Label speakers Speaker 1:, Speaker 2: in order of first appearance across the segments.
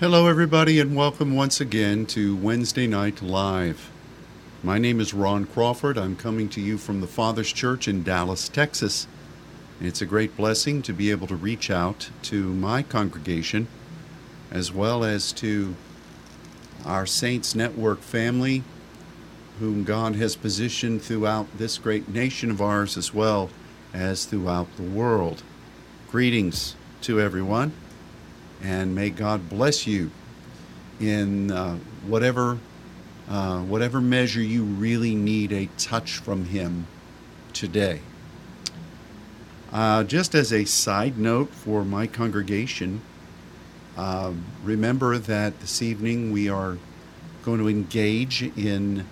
Speaker 1: Hello, everybody, and welcome once again to Wednesday Night Live. My name is Ron Crawford. I'm coming to you from the Father's Church in Dallas, Texas. It's a great blessing to be able to reach out to my congregation as well as to our Saints Network family, whom God has positioned throughout this great nation of ours as well as throughout the world. Greetings to everyone, and may God bless you in uh, whatever uh, whatever measure you really need a touch from Him today. Uh, just as a side note for my congregation, uh, remember that this evening we are going to engage in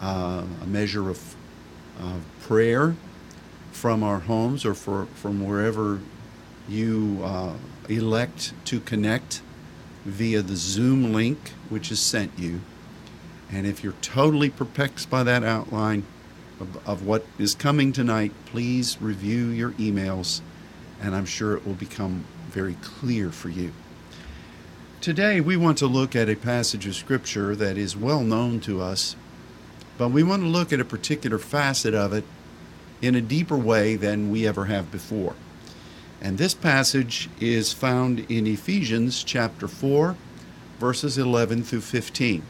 Speaker 1: uh, a measure of prayer from our homes or for, from wherever you uh, elect to connect via the Zoom link which is sent you. And if you're totally perplexed by that outline of, of what is coming tonight, please review your emails, and I'm sure it will become very clear for you. Today, we want to look at a passage of Scripture that is well known to us, but we want to look at a particular facet of it in a deeper way than we ever have before. And this passage is found in Ephesians chapter 4, verses 11 through 15.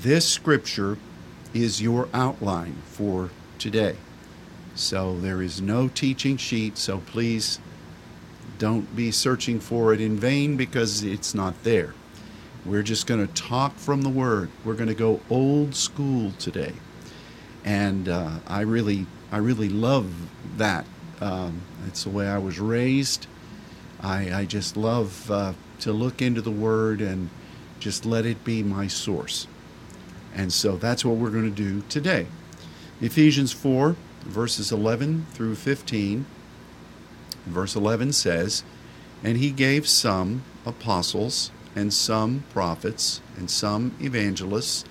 Speaker 1: This scripture is your outline for today. So there is no teaching sheet, so please don't be searching for it in vain because it's not there. We're just going to talk from the Word. We're going to go old school today. And uh, I really, I really love that. Um, it's the way I was raised. I, I just love uh, to look into the Word and just let it be my source. And so that's what we're going to do today. Ephesians 4, verses 11 through 15. Verse 11 says, And he gave some apostles, and some prophets, and some evangelists,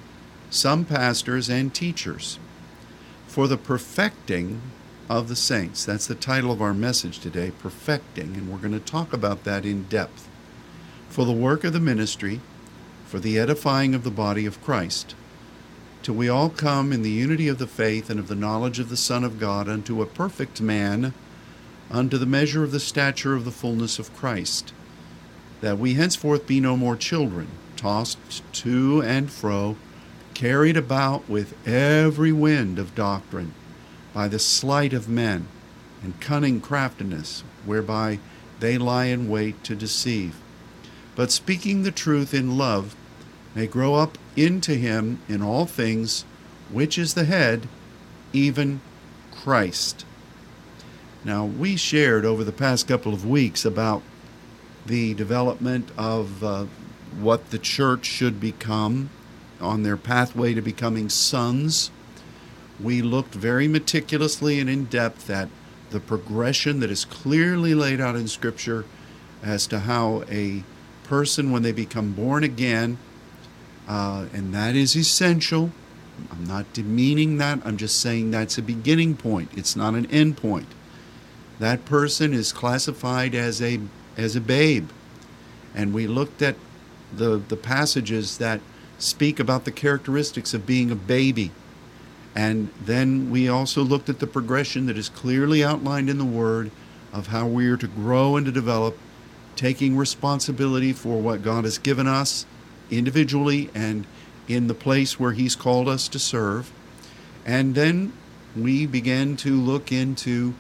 Speaker 1: some pastors and teachers, for the perfecting of the saints. That's the title of our message today, Perfecting, and we're going to talk about that in depth. For the work of the ministry, for the edifying of the body of Christ till we all come in the unity of the faith and of the knowledge of the Son of God unto a perfect man, unto the measure of the stature of the fullness of Christ, that we henceforth be no more children, tossed to and fro, carried about with every wind of doctrine, by the sleight of men, and cunning craftiness, whereby they lie in wait to deceive. But speaking the truth in love, may grow up into him in all things, which is the head, even Christ. Now, we shared over the past couple of weeks about the development of uh, what the church should become on their pathway to becoming sons. We looked very meticulously and in depth at the progression that is clearly laid out in Scripture as to how a person, when they become born again, uh, and that is essential. I'm not demeaning that. I'm just saying that's a beginning point. It's not an end point. That person is classified as a as a babe, and we looked at the the passages that speak about the characteristics of being a baby. And then we also looked at the progression that is clearly outlined in the Word of how we are to grow and to develop, taking responsibility for what God has given us individually and in the place where He's called us to serve. And then we began to look into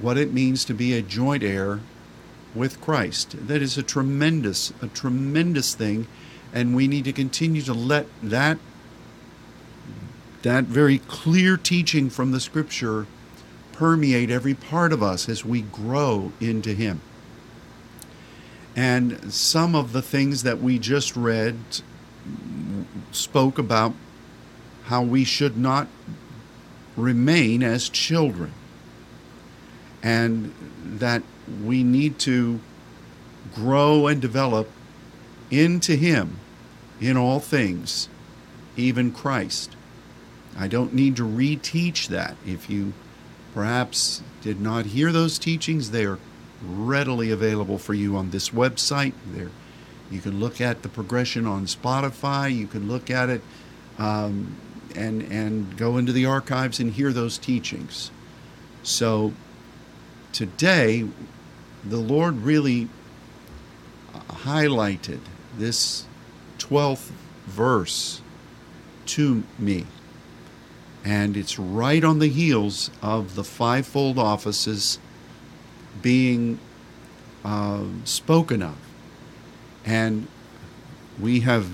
Speaker 1: what it means to be a joint heir with Christ. That is a tremendous, a tremendous thing, and we need to continue to let that that very clear teaching from the Scripture permeate every part of us as we grow into Him. And some of the things that we just read spoke about how we should not remain as children. And that we need to grow and develop into Him in all things, even Christ. I don't need to reteach that. If you perhaps did not hear those teachings, they are readily available for you on this website. They're You can look at the progression on Spotify. You can look at it um, and and go into the archives and hear those teachings. So today, the Lord really highlighted this 12th verse to me. And it's right on the heels of the fivefold offices being uh, spoken of. And we have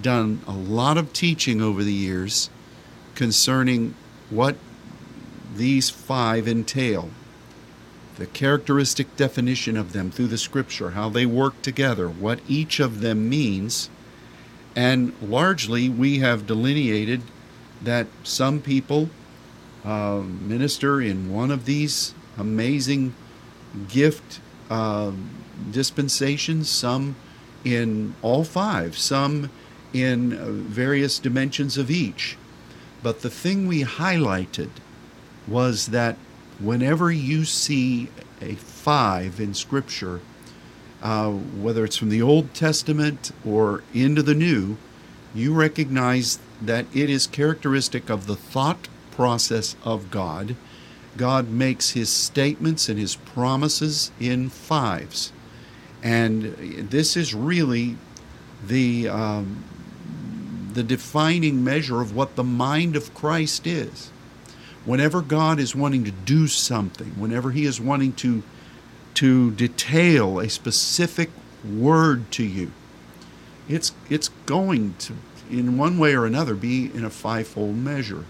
Speaker 1: done a lot of teaching over the years concerning what these five entail the characteristic definition of them through the scripture, how they work together, what each of them means. And largely, we have delineated that some people uh, minister in one of these amazing gift uh, dispensations, some in all five, some in uh, various dimensions of each. But the thing we highlighted was that whenever you see a five in Scripture, uh, whether it's from the Old Testament or into the New, you recognize that it is characteristic of the thought process of God. God makes his statements and his promises in fives. And this is really the, um, the defining measure of what the mind of Christ is whenever God is wanting to do something, whenever He is wanting to, to detail a specific word to you, it's, it's going to, in one way or another, be in a fivefold measure.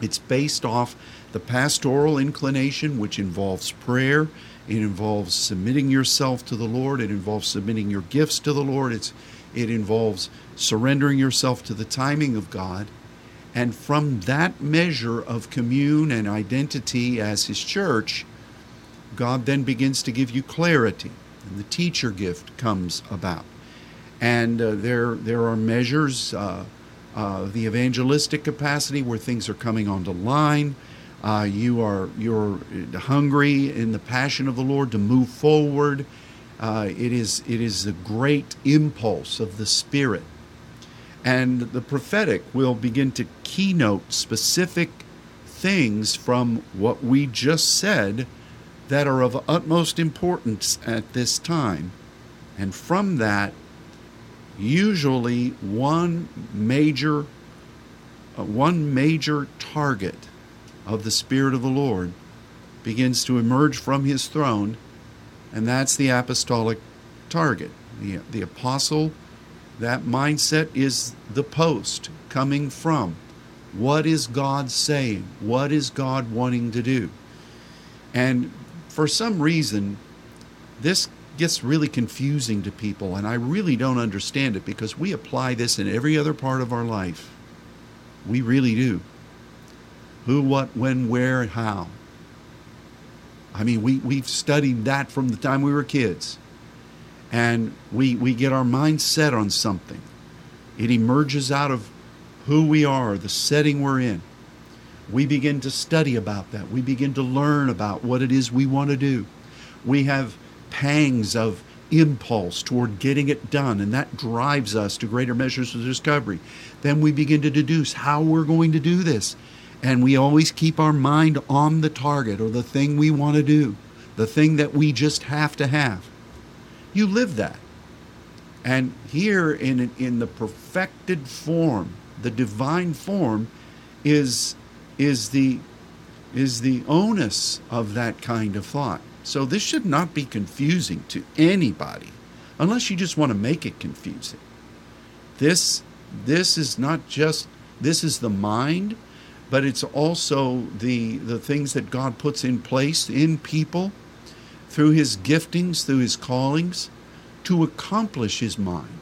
Speaker 1: It's based off the pastoral inclination, which involves prayer. It involves submitting yourself to the Lord. It involves submitting your gifts to the Lord. It's, it involves surrendering yourself to the timing of God. And from that measure of commune and identity as His church, God then begins to give you clarity, and the teacher gift comes about. And uh, there, there are measures, uh, uh, the evangelistic capacity where things are coming onto line. Uh, you are you're hungry in the passion of the Lord to move forward. Uh, it is it is a great impulse of the Spirit and the prophetic will begin to keynote specific things from what we just said that are of utmost importance at this time. And from that, usually one major uh, one major target of the spirit of the Lord begins to emerge from his throne and that's the apostolic target the, the apostle that mindset is the post coming from what is God saying? What is God wanting to do? And for some reason, this gets really confusing to people, and I really don't understand it because we apply this in every other part of our life. We really do. Who, what, when, where, and how. I mean, we, we've studied that from the time we were kids and we, we get our mind set on something. It emerges out of who we are, the setting we're in. We begin to study about that. We begin to learn about what it is we want to do. We have pangs of impulse toward getting it done, and that drives us to greater measures of discovery. Then we begin to deduce how we're going to do this. And we always keep our mind on the target or the thing we want to do, the thing that we just have to have. You live that. And here in, in the perfected form, the divine form, is, is, the, is the onus of that kind of thought. So this should not be confusing to anybody, unless you just want to make it confusing. This, this is not just, this is the mind, but it's also the, the things that God puts in place in people through his giftings, through his callings, to accomplish his mind.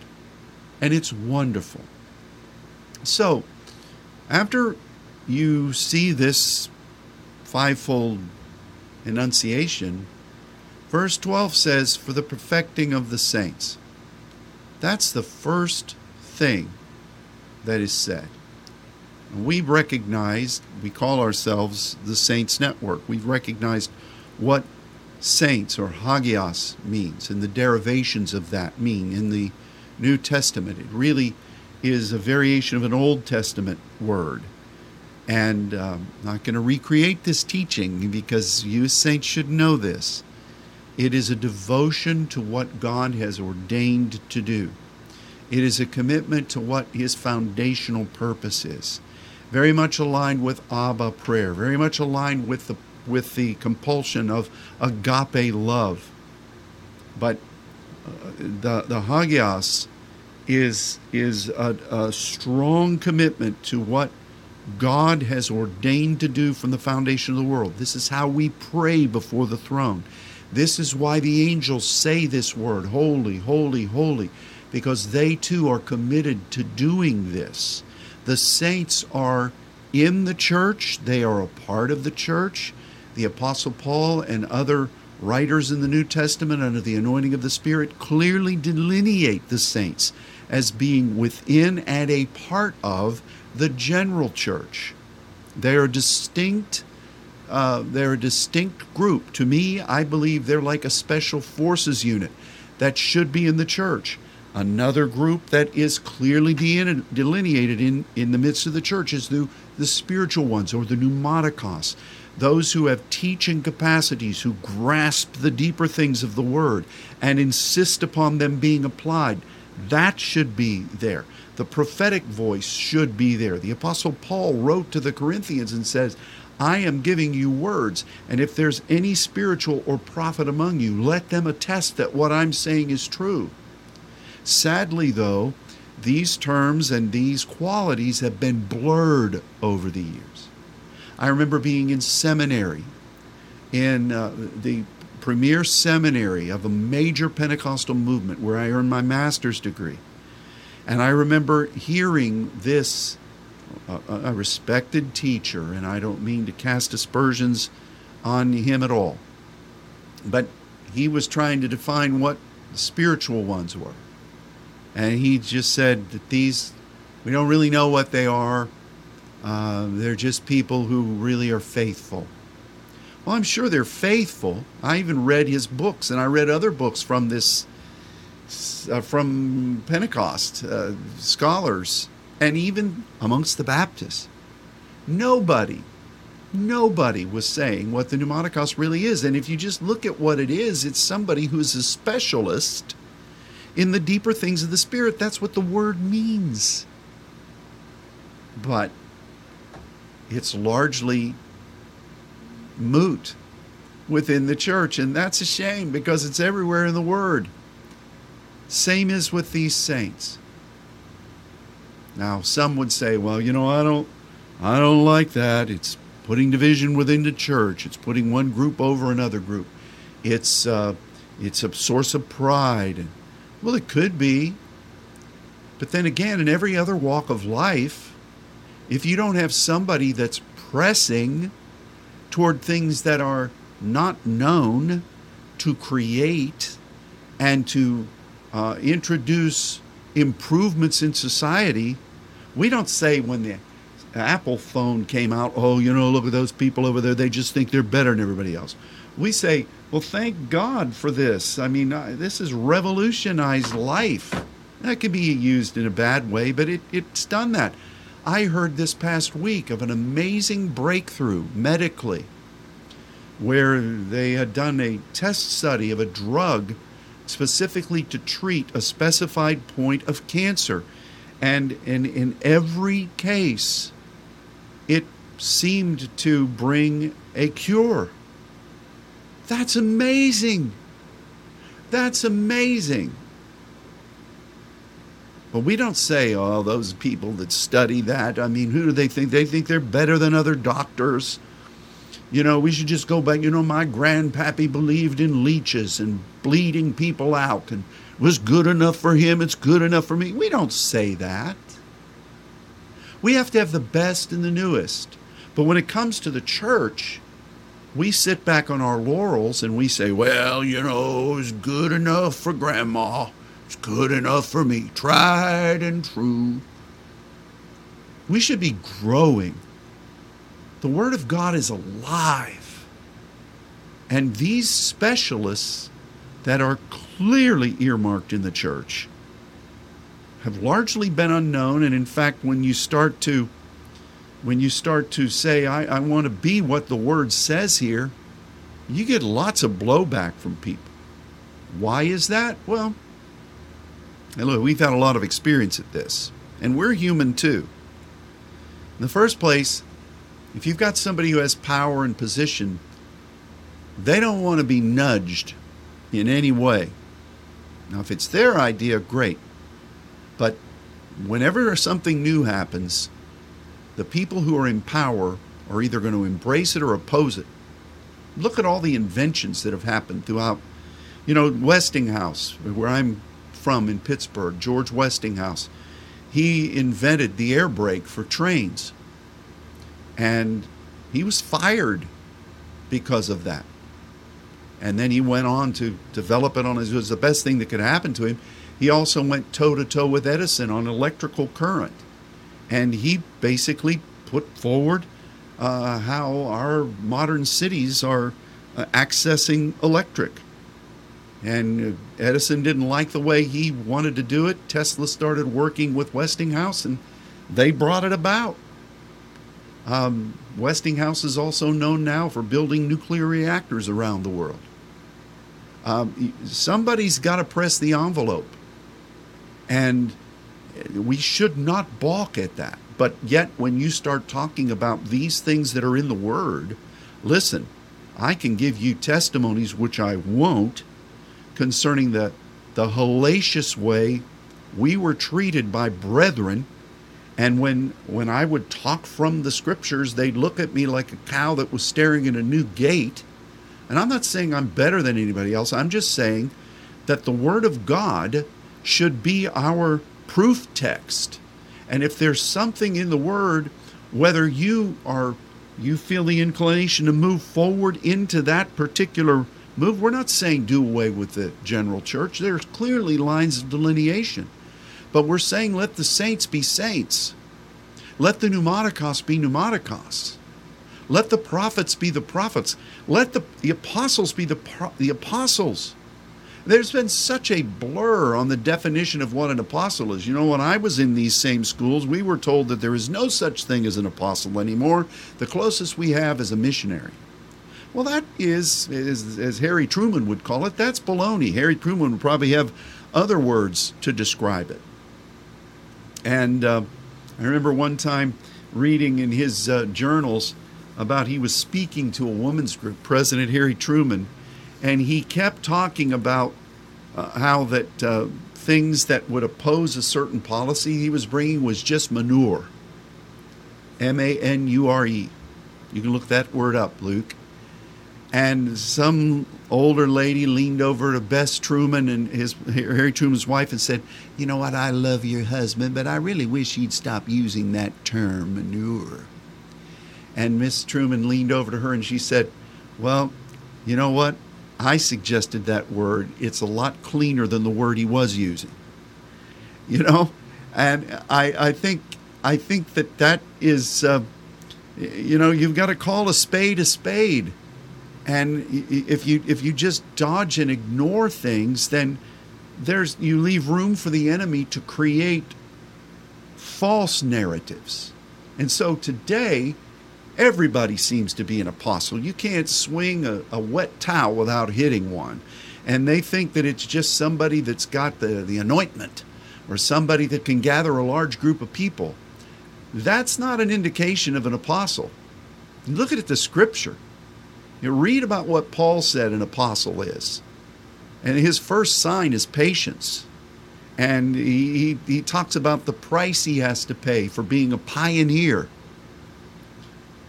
Speaker 1: And it's wonderful. So, after you see this fivefold enunciation, verse 12 says, For the perfecting of the saints. That's the first thing that is said. We recognize, we call ourselves the Saints Network. We've recognized what saints or hagios means and the derivations of that mean in the New Testament. It really is a variation of an Old Testament word. And um, I'm not going to recreate this teaching because you saints should know this. It is a devotion to what God has ordained to do. It is a commitment to what His foundational purpose is. Very much aligned with Abba prayer, very much aligned with the, with the compulsion of agape love. But uh, the, the Hagios is, is a, a strong commitment to what God has ordained to do from the foundation of the world. This is how we pray before the throne. This is why the angels say this word, holy, holy, holy, because they too are committed to doing this. The saints are in the church, they are a part of the church. The Apostle Paul and other writers in the New Testament under the anointing of the Spirit clearly delineate the saints as being within and a part of the general church. They are distinct. Uh, they're a distinct group. To me, I believe they're like a special forces unit that should be in the church. Another group that is clearly delineated in, in the midst of the church is the, the spiritual ones or the pneumatikos, those who have teaching capacities, who grasp the deeper things of the word and insist upon them being applied. That should be there. The prophetic voice should be there. The Apostle Paul wrote to the Corinthians and says, I am giving you words, and if there's any spiritual or prophet among you, let them attest that what I'm saying is true. Sadly, though, these terms and these qualities have been blurred over the years. I remember being in seminary, in uh, the premier seminary of a major Pentecostal movement where I earned my master's degree. And I remember hearing this, uh, a respected teacher, and I don't mean to cast aspersions on him at all, but he was trying to define what the spiritual ones were. And he just said that these, we don't really know what they are. Uh, they're just people who really are faithful. Well, I'm sure they're faithful. I even read his books, and I read other books from this, uh, from Pentecost uh, scholars, and even amongst the Baptists. Nobody, nobody was saying what the pneumatikos really is. And if you just look at what it is, it's somebody who's a specialist in the deeper things of the Spirit. That's what the word means. But it's largely moot within the church, and that's a shame because it's everywhere in the Word. Same is with these saints. Now, some would say, well, you know, I don't I don't like that. It's putting division within the church. It's putting one group over another group. It's uh, it's a source of pride. Well, it could be. But then again, in every other walk of life, if you don't have somebody that's pressing toward things that are not known to create and to uh, introduce improvements in society. We don't say when the Apple phone came out, oh, you know, look at those people over there, they just think they're better than everybody else. We say, well, thank God for this. I mean, uh, this has revolutionized life. That can be used in a bad way, but it, it's done that. I heard this past week of an amazing breakthrough medically where they had done a test study of a drug specifically to treat a specified point of cancer. And in, in every case, it seemed to bring a cure. That's amazing. That's amazing. But we don't say, oh, those people that study that. I mean, who do they think? They think they're better than other doctors. You know, we should just go back. You know, my grandpappy believed in leeches and bleeding people out and was good enough for him. It's good enough for me. We don't say that. We have to have the best and the newest. But when it comes to the church, we sit back on our laurels and we say, well, you know, it's good enough for grandma. It's good enough for me. Tried and true. We should be growing the Word of God is alive. And these specialists that are clearly earmarked in the church have largely been unknown. And in fact, when you start to when you start to say, I, I want to be what the word says here, you get lots of blowback from people. Why is that? Well, look, we've had a lot of experience at this, and we're human too. In the first place, if you've got somebody who has power and position, they don't want to be nudged in any way. Now, if it's their idea, great. But whenever something new happens, the people who are in power are either going to embrace it or oppose it. Look at all the inventions that have happened throughout. You know, Westinghouse, where I'm from in Pittsburgh, George Westinghouse, he invented the air brake for trains. And he was fired because of that. And then he went on to develop it on his, it was the best thing that could happen to him. He also went toe to toe with Edison on electrical current and he basically put forward uh, how our modern cities are uh, accessing electric. And uh, Edison didn't like the way he wanted to do it. Tesla started working with Westinghouse, and they brought it about. Um, Westinghouse is also known now for building nuclear reactors around the world. Um, somebody's got to press the envelope. And we should not balk at that. But yet, when you start talking about these things that are in the Word, listen, I can give you testimonies, which I won't, concerning the, the hellacious way we were treated by brethren. And when, when I would talk from the scriptures, they'd look at me like a cow that was staring at a new gate. And I'm not saying I'm better than anybody else. I'm just saying that the Word of God should be our proof text. And if there's something in the word, whether you are you feel the inclination to move forward into that particular move, we're not saying do away with the general church. There's clearly lines of delineation. But we're saying let the saints be saints. Let the pneumatikos be pneumatikos. Let the prophets be the prophets. Let the, the apostles be the, the apostles. There's been such a blur on the definition of what an apostle is. You know, when I was in these same schools, we were told that there is no such thing as an apostle anymore. The closest we have is a missionary. Well, that is, is as Harry Truman would call it, that's baloney. Harry Truman would probably have other words to describe it. And uh, I remember one time reading in his uh, journals about he was speaking to a women's group, President Harry Truman, and he kept talking about uh, how that uh, things that would oppose a certain policy he was bringing was just manure. M A N U R E. You can look that word up, Luke. And some older lady leaned over to Bess Truman and his Harry Truman's wife and said, "You know what? I love your husband, but I really wish he'd stop using that term manure." And Miss Truman leaned over to her and she said, "Well, you know what? I suggested that word. It's a lot cleaner than the word he was using. You know, and I I think I think that that is, uh, you know, you've got to call a spade a spade, and if you if you just dodge and ignore things, then there's you leave room for the enemy to create false narratives, and so today Everybody seems to be an apostle. You can't swing a, a wet towel without hitting one. And they think that it's just somebody that's got the, the anointment or somebody that can gather a large group of people. That's not an indication of an apostle. Look at the scripture. You read about what Paul said an apostle is. And his first sign is patience. And he, he, he talks about the price he has to pay for being a pioneer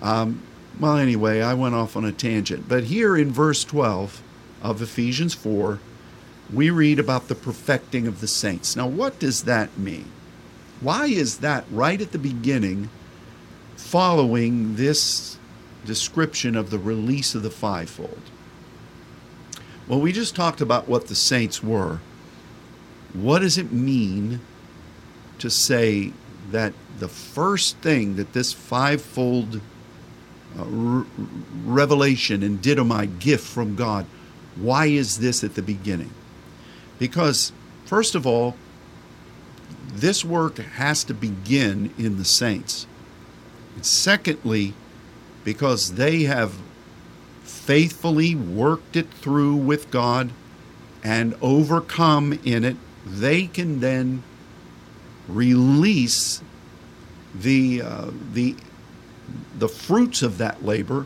Speaker 1: um, well, anyway, I went off on a tangent. But here in verse 12 of Ephesians 4, we read about the perfecting of the saints. Now, what does that mean? Why is that right at the beginning, following this description of the release of the fivefold? Well, we just talked about what the saints were. What does it mean to say that the first thing that this fivefold uh, r- revelation and didomai, gift from God. Why is this at the beginning? Because, first of all, this work has to begin in the saints. And secondly, because they have faithfully worked it through with God and overcome in it, they can then release the uh, the the fruits of that labor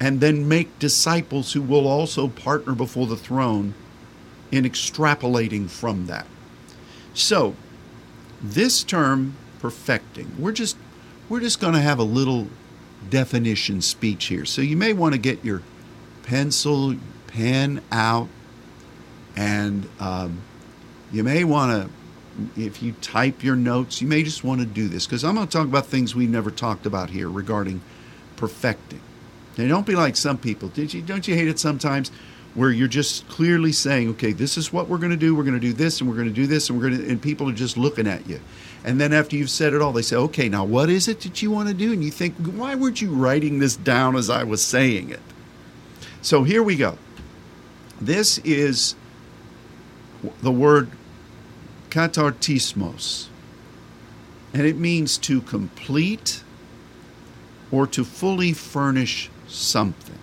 Speaker 1: and then make disciples who will also partner before the throne in extrapolating from that. So, this term perfecting, we're just we're just going to have a little definition speech here. So you may want to get your pencil, pen out, and um, you may want to if you type your notes, you may just want to do this because I'm going to talk about things we've never talked about here regarding perfecting. Now, don't be like some people. Did you? Don't you hate it sometimes where you're just clearly saying, "Okay, this is what we're going to do. We're going to do this, and we're going to do this, and we're going to," and people are just looking at you. And then after you've said it all, they say, "Okay, now what is it that you want to do?" And you think, "Why weren't you writing this down as I was saying it?" So here we go. This is the word katartismos, and it means to complete or to fully furnish something.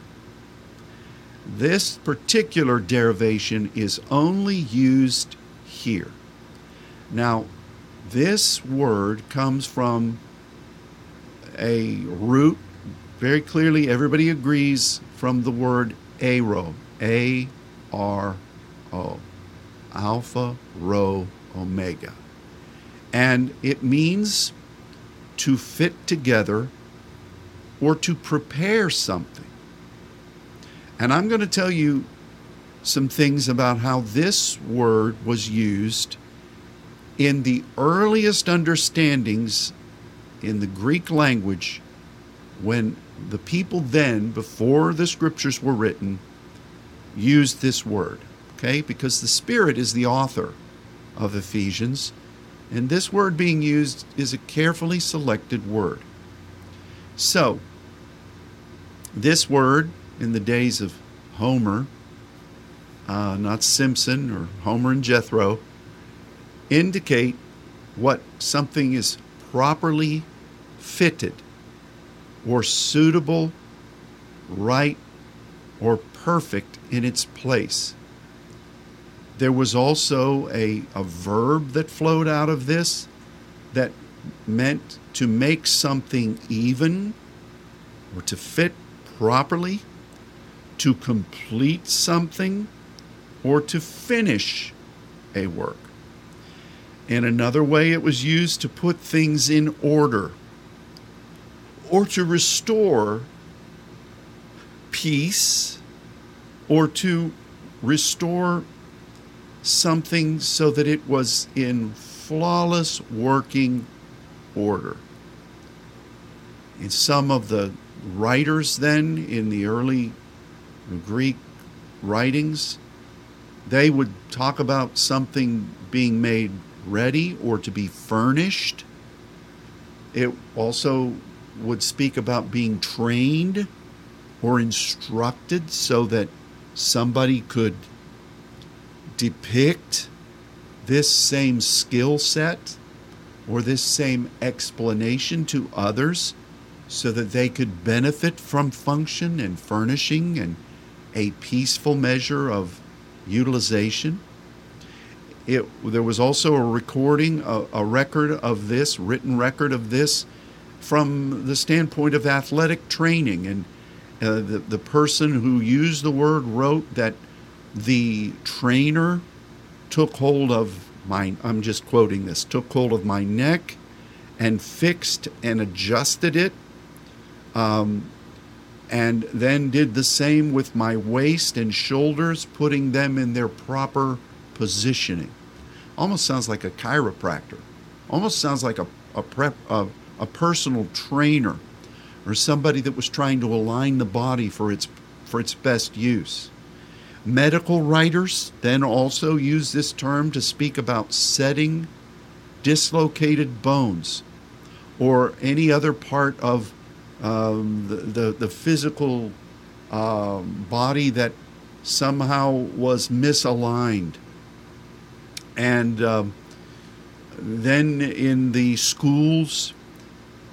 Speaker 1: This particular derivation is only used here. Now, this word comes from a root, very clearly, everybody agrees, from the word aro, A R O, Alpha Rho Omega. And it means to fit together or to prepare something. And I'm going to tell you some things about how this word was used in the earliest understandings in the Greek language when the people then, before the scriptures were written, used this word. Okay? Because the Spirit is the author of Ephesians, and this word being used is a carefully selected word. So, this word in the days of Homer, uh, not Simpson or Homer and Jethro, indicate what something is properly fitted or suitable, right, or perfect in its place. There was also a, a verb that flowed out of this that meant to make something even or to fit properly, to complete something, or to finish a work. In another way, it was used to put things in order or to restore peace or to restore something so that it was in flawless working order. In some of the writers, then, in the early Greek writings, they would talk about something being made ready or to be furnished. It also would speak about being trained or instructed so that somebody could depict this same skill set or this same explanation to others so that they could benefit from function and furnishing and a peaceful measure of utilization. It, there was also a recording, a, a record of this, written record of this, from the standpoint of athletic training. And uh, the, the person who used the word wrote that the trainer took hold of my, I'm just quoting this, took hold of my neck and fixed and adjusted it. Um, and then did the same with my waist and shoulders, putting them in their proper positioning. Almost sounds like a chiropractor. Almost sounds like a, a, prep, a, a personal trainer or somebody that was trying to align the body for its, for its best use. Medical writers then also use this term to speak about setting dislocated bones or any other part of um, the, the, the physical uh, body that somehow was misaligned. And um, then in the schools,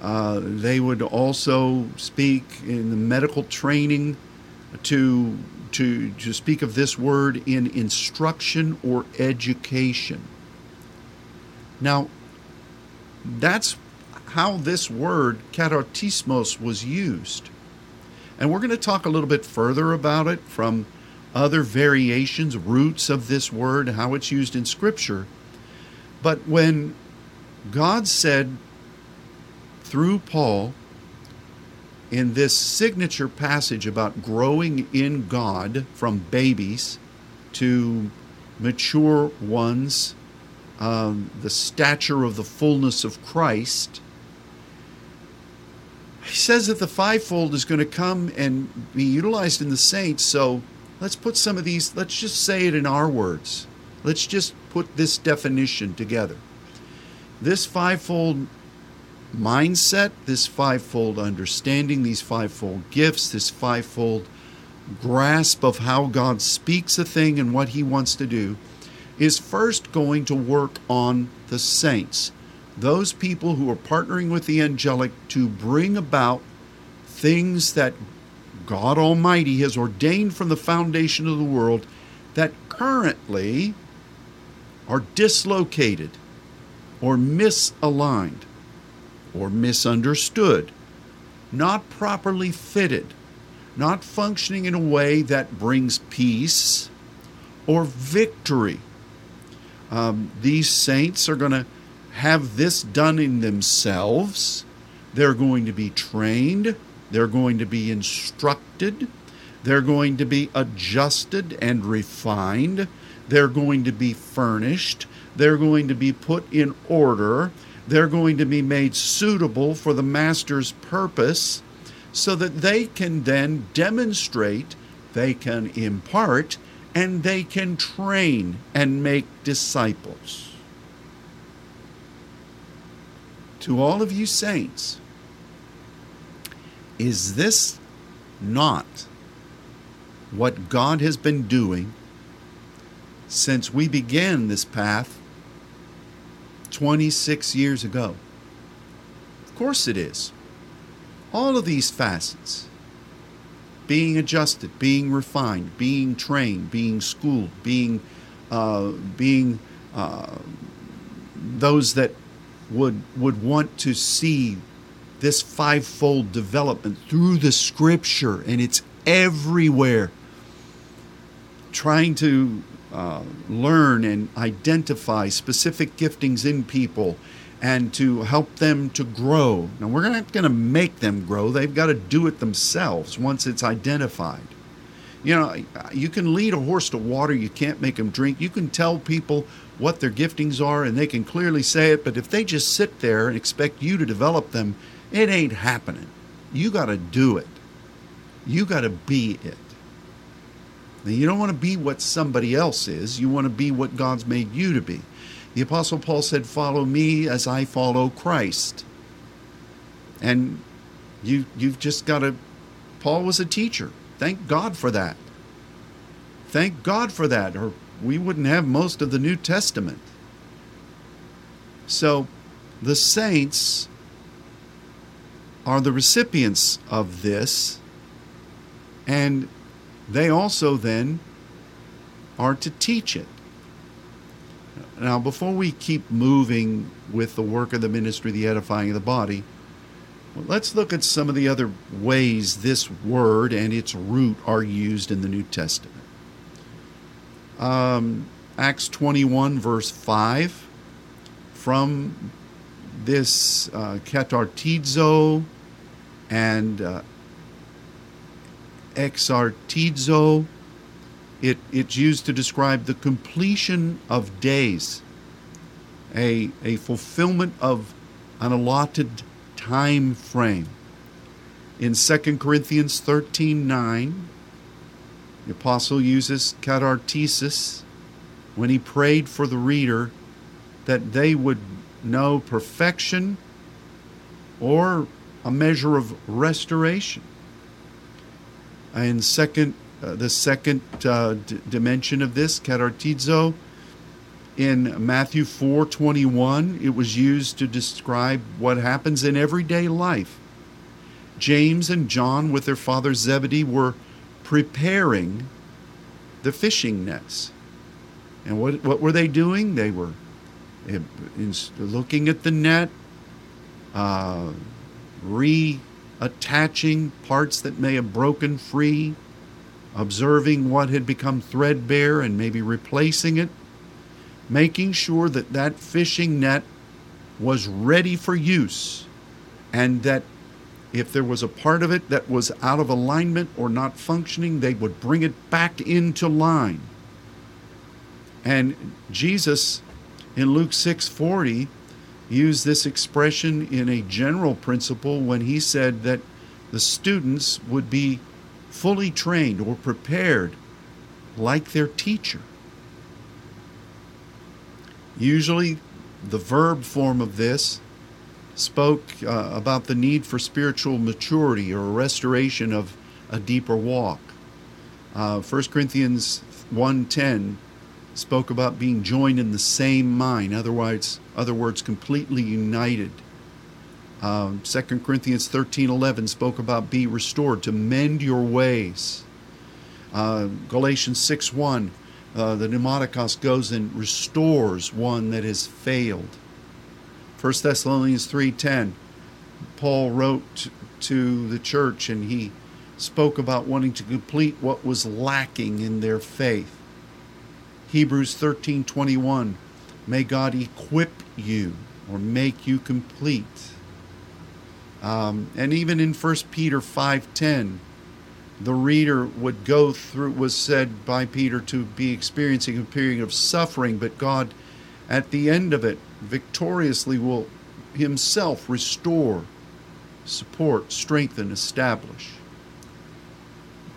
Speaker 1: uh, they would also speak in the medical training to, to, to speak of this word in instruction or education. Now, that's how this word katartismos was used. And we're going to talk a little bit further about it from other variations, roots of this word, how it's used in Scripture. But when God said through Paul in this signature passage about growing in God from babies to mature ones, um, the stature of the fullness of Christ, he says that the fivefold is going to come and be utilized in the saints. So let's put some of these, let's just say it in our words. Let's just put this definition together. This fivefold mindset, this fivefold understanding, these fivefold gifts, this fivefold grasp of how God speaks a thing and what He wants to do is first going to work on the saints those people who are partnering with the angelic to bring about things that God Almighty has ordained from the foundation of the world that currently are dislocated or misaligned or misunderstood, not properly fitted, not functioning in a way that brings peace or victory. Um, these saints are going to have this done in themselves. They're going to be trained, they're going to be instructed, they're going to be adjusted and refined, they're going to be furnished, they're going to be put in order, they're going to be made suitable for the Master's purpose so that they can then demonstrate, they can impart, and they can train and make disciples. to all of you saints, is this not what God has been doing since we began this path 26 years ago? Of course it is. All of these facets being adjusted, being refined, being trained, being schooled, being uh, being uh, those that would would want to see this fivefold development through the scripture and it's everywhere trying to uh, learn and identify specific giftings in people and to help them to grow now we're not going to make them grow they've got to do it themselves once it's identified you know you can lead a horse to water you can't make them drink you can tell people what their giftings are and they can clearly say it, but if they just sit there and expect you to develop them, it ain't happening. You got to do it. You got to be it. Now, you don't want to be what somebody else is, you want to be what God's made you to be. The Apostle Paul said, Follow me as I follow Christ. And you, you've just got to. Paul was a teacher. Thank God for that. Thank God for that. Or we wouldn't have most of the New Testament. So the saints are the recipients of this, and they also then are to teach it. Now, before we keep moving with the work of the ministry, the edifying of the body, well, let's look at some of the other ways this word and its root are used in the New Testament um, Acts 21, verse 5, from this uh, katartizo and uh, exartizo. It, it's used to describe the completion of days, a, a fulfillment of an allotted time frame. In 2 Corinthians 13 9, the apostle uses katartisis when he prayed for the reader that they would know perfection or a measure of restoration. And second, uh, the second uh, d- dimension of this, katartizo, in Matthew 4:21, it was used to describe what happens in everyday life. James and John with their father Zebedee were preparing the fishing nets. And what, what were they doing? They were eh, looking at the net, uh, reattaching parts that may have broken free, observing what had become threadbare and maybe replacing it, making sure that that fishing net was ready for use and that if there was a part of it that was out of alignment or not functioning, they would bring it back into line. And Jesus in Luke 6:40 used this expression in a general principle when he said that the students would be fully trained or prepared like their teacher. Usually the verb form of this spoke uh, about the need for spiritual maturity or restoration of a deeper walk. Uh, 1 Corinthians 1.10 spoke about being joined in the same mind, otherwise, other words, completely united. Um, 2 Corinthians 13.11 spoke about be restored, to mend your ways. Uh, Galatians 6.1, uh, the pneumatikos goes and restores one that has failed. 1 Thessalonians 3:10 Paul wrote to the church and he spoke about wanting to complete what was lacking in their faith. Hebrews 13:21 May God equip you or make you complete. Um, and even in 1 Peter 5:10 the reader would go through was said by Peter to be experiencing a period of suffering but God at the end of it victoriously will himself restore, support, strengthen, establish.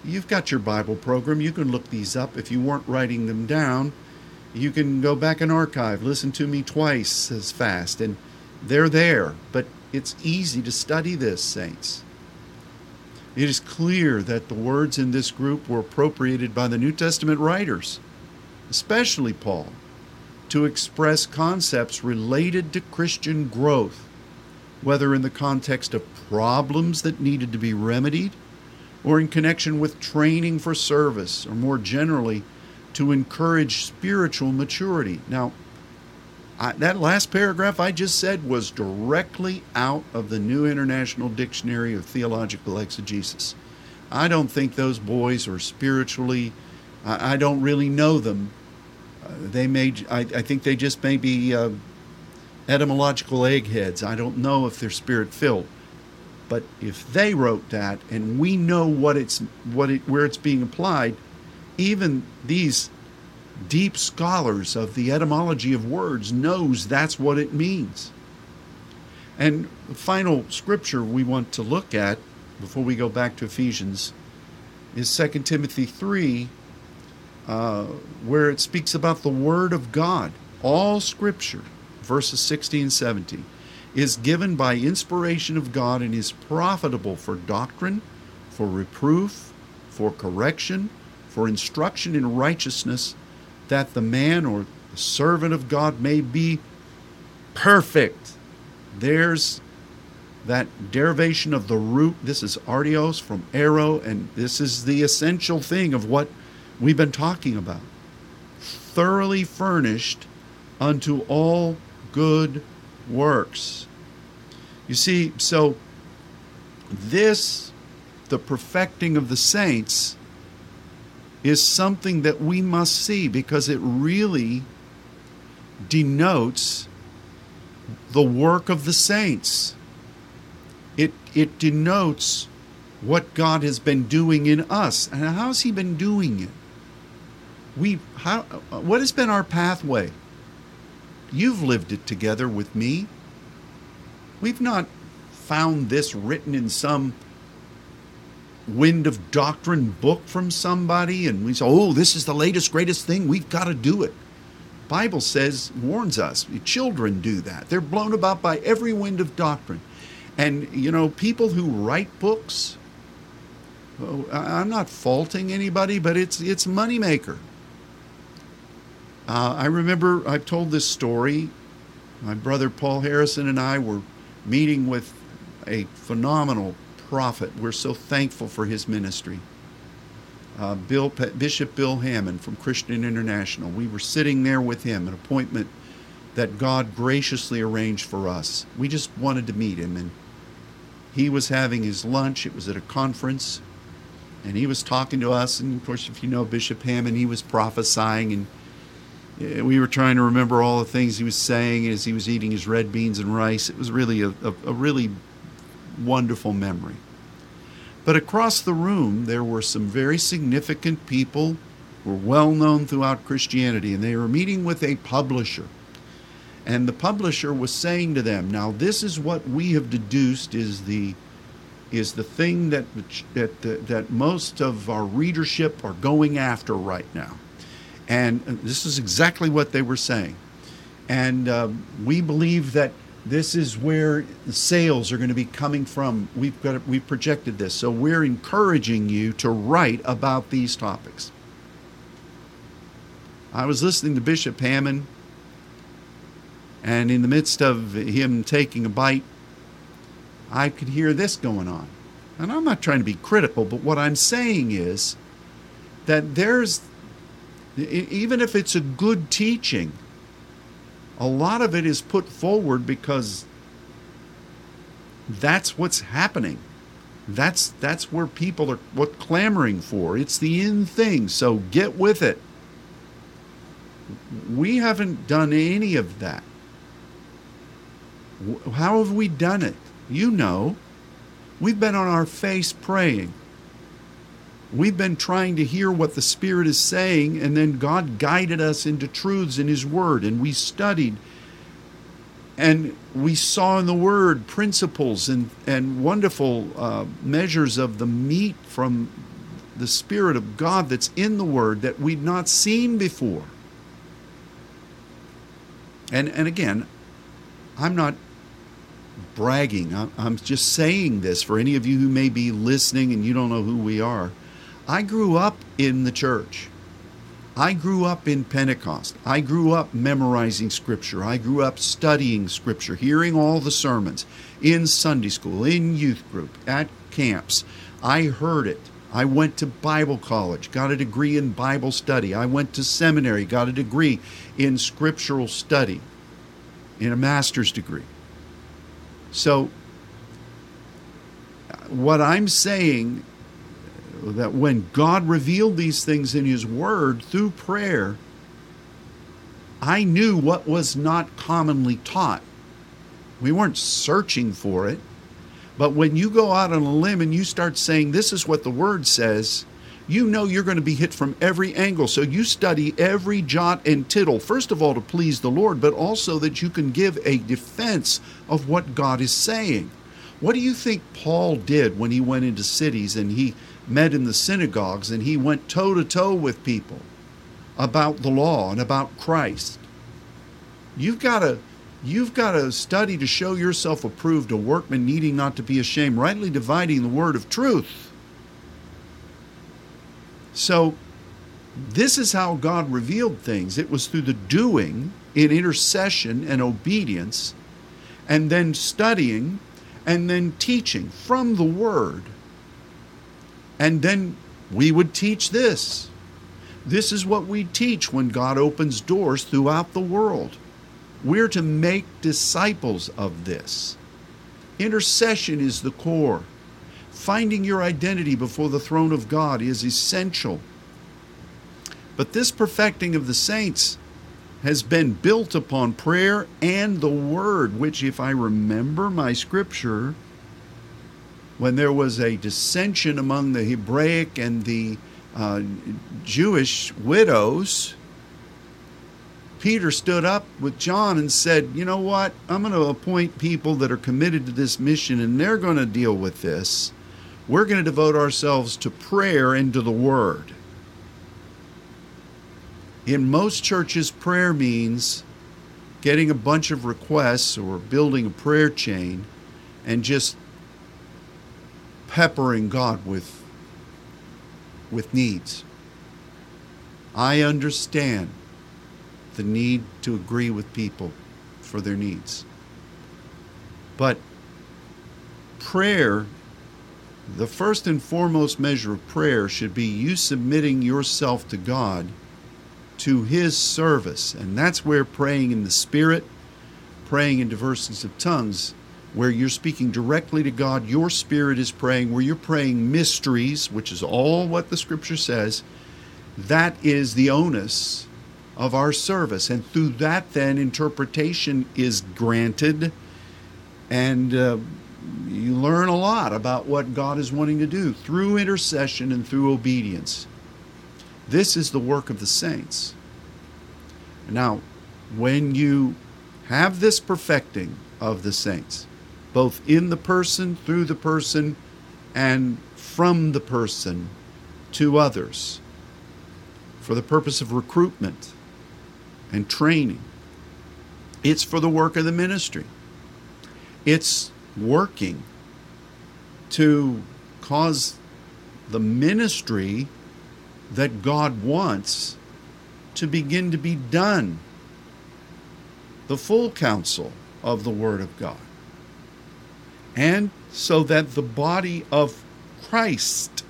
Speaker 1: You've got your Bible program. You can look these up. If you weren't writing them down, you can go back and archive, listen to me twice as fast, and they're there. But it's easy to study this, saints. It is clear that the words in this group were appropriated by the New Testament writers, especially Paul to express concepts related to Christian growth, whether in the context of problems that needed to be remedied or in connection with training for service or more generally to encourage spiritual maturity. Now, I, that last paragraph I just said was directly out of the New International Dictionary of Theological Exegesis. I don't think those boys are spiritually, I, I don't really know them, they may, I, I, think they just may be uh, etymological eggheads. I don't know if they're spirit filled. But if they wrote that and we know what it's, what it, where it's being applied, even these deep scholars of the etymology of words knows that's what it means. And the final scripture we want to look at before we go back to Ephesians is 2 Timothy 3 uh, where it speaks about the Word of God. All Scripture, verses 16 and 17, is given by inspiration of God and is profitable for doctrine, for reproof, for correction, for instruction in righteousness, that the man or the servant of God may be perfect. There's that derivation of the root. This is artios from arrow, and this is the essential thing of what we've been talking about. Thoroughly furnished unto all good works. You see, so this, the perfecting of the saints, is something that we must see because it really denotes the work of the saints. It, it denotes what God has been doing in us. And how's He been doing it? we how what has been our pathway you've lived it together with me we've not found this written in some wind of doctrine book from somebody and we say oh this is the latest greatest thing we've got to do it bible says warns us children do that they're blown about by every wind of doctrine And, you know, people who write books, oh, I'm not faulting anybody, but it's, it's moneymaker. Uh, I remember I've told this story. My brother Paul Harrison and I were meeting with a phenomenal prophet. We're so thankful for his ministry. Uh, Bill, Bishop Bill Hamon from Christian International. We were sitting there with him, an appointment that God graciously arranged for us. We just wanted to meet him, and he was having his lunch. It was at a conference, and he was talking to us. And of course, if you know Bishop Hamon, he was prophesying, and eh, we were trying to remember all the things he was saying as he was eating his red beans and rice. It was really a, a, a really wonderful memory. But across the room, there were some very significant people who were well known throughout Christianity, and they were meeting with a publisher. And the publisher was saying to them now this is what we have deduced is the is the thing that that that most of our readership are going after right now. And this is exactly what they were saying. And uh, we believe that this is where the sales are going to be coming from. We've got we've projected this. So we're encouraging you to write about these topics. I was listening to bishop Hamon, and in the midst of him taking a bite, I could hear this going on. And I'm not trying to be critical, but what I'm saying is that there's, even if it's a good teaching, a lot of it is put forward because that's what's happening. That's that's where people are what clamoring for. It's the in thing. So get with it. We haven't done any of that. How have we done it? You know. We've been on our face praying. We've been trying to hear what the Spirit is saying, and then God guided us into truths in His Word, and we studied. And we saw in the Word principles and, and wonderful uh, measures of the meat from the Spirit of God that's in the Word that we'd not seen before. And, and again, I'm not bragging. I'm just saying this for any of you who may be listening and you don't know who we are. I grew up in the church. I grew up in Pentecost. I grew up memorizing Scripture. I grew up studying Scripture, hearing all the sermons in Sunday school, in youth group, at camps. I heard it. I went to Bible college, got a degree in Bible study. I went to seminary, got a degree in scriptural study, in a master's degree. So, what I'm saying that when God revealed these things in His Word through prayer, I knew what was not commonly taught. We weren't searching for it. But when you go out on a limb and you start saying, This is what the Word says, you know you're going to be hit from every angle. So you study every jot and tittle, first of all, to please the Lord, but also that you can give a defense of what God is saying. What do you think Paul did when he went into cities and he met in the synagogues and he went toe to toe with people about the law and about Christ? You've got to you've got to study to show yourself approved, a workman needing not to be ashamed, rightly dividing the word of truth. So, this is how God revealed things. It was through the doing in intercession and obedience, and then studying, and then teaching from the Word. And then we would teach this. This is what we teach when God opens doors throughout the world. We're to make disciples of this. Intercession is the core. Finding your identity before the throne of God is essential. But this perfecting of the saints has been built upon prayer and the Word, which, if I remember my scripture, when there was a dissension among the Hebraic and the uh, Jewish widows, Peter stood up with John and said, You know what? I'm going to appoint people that are committed to this mission and they're going to deal with this we're going to devote ourselves to prayer and to the Word. In most churches, prayer means getting a bunch of requests or building a prayer chain and just peppering God with with needs. I understand the need to agree with people for their needs. But prayer, the first and foremost measure of prayer should be you submitting yourself to God to His service. And that's where praying in the Spirit, praying in diversities of tongues, where you're speaking directly to God, your spirit is praying, where you're praying mysteries, which is all what the scripture says, that is the onus of our service. And through that, then, interpretation is granted, and uh, you learn a lot about what God is wanting to do through intercession and through obedience. This is the work of the saints. Now, when you have this perfecting of the saints, both in the person, through the person, and from the person to others, for the purpose of recruitment and training. It's for the work of the ministry. It's working to cause the ministry that God wants to begin to be done. The full counsel of the Word of God. And so that the body of Christ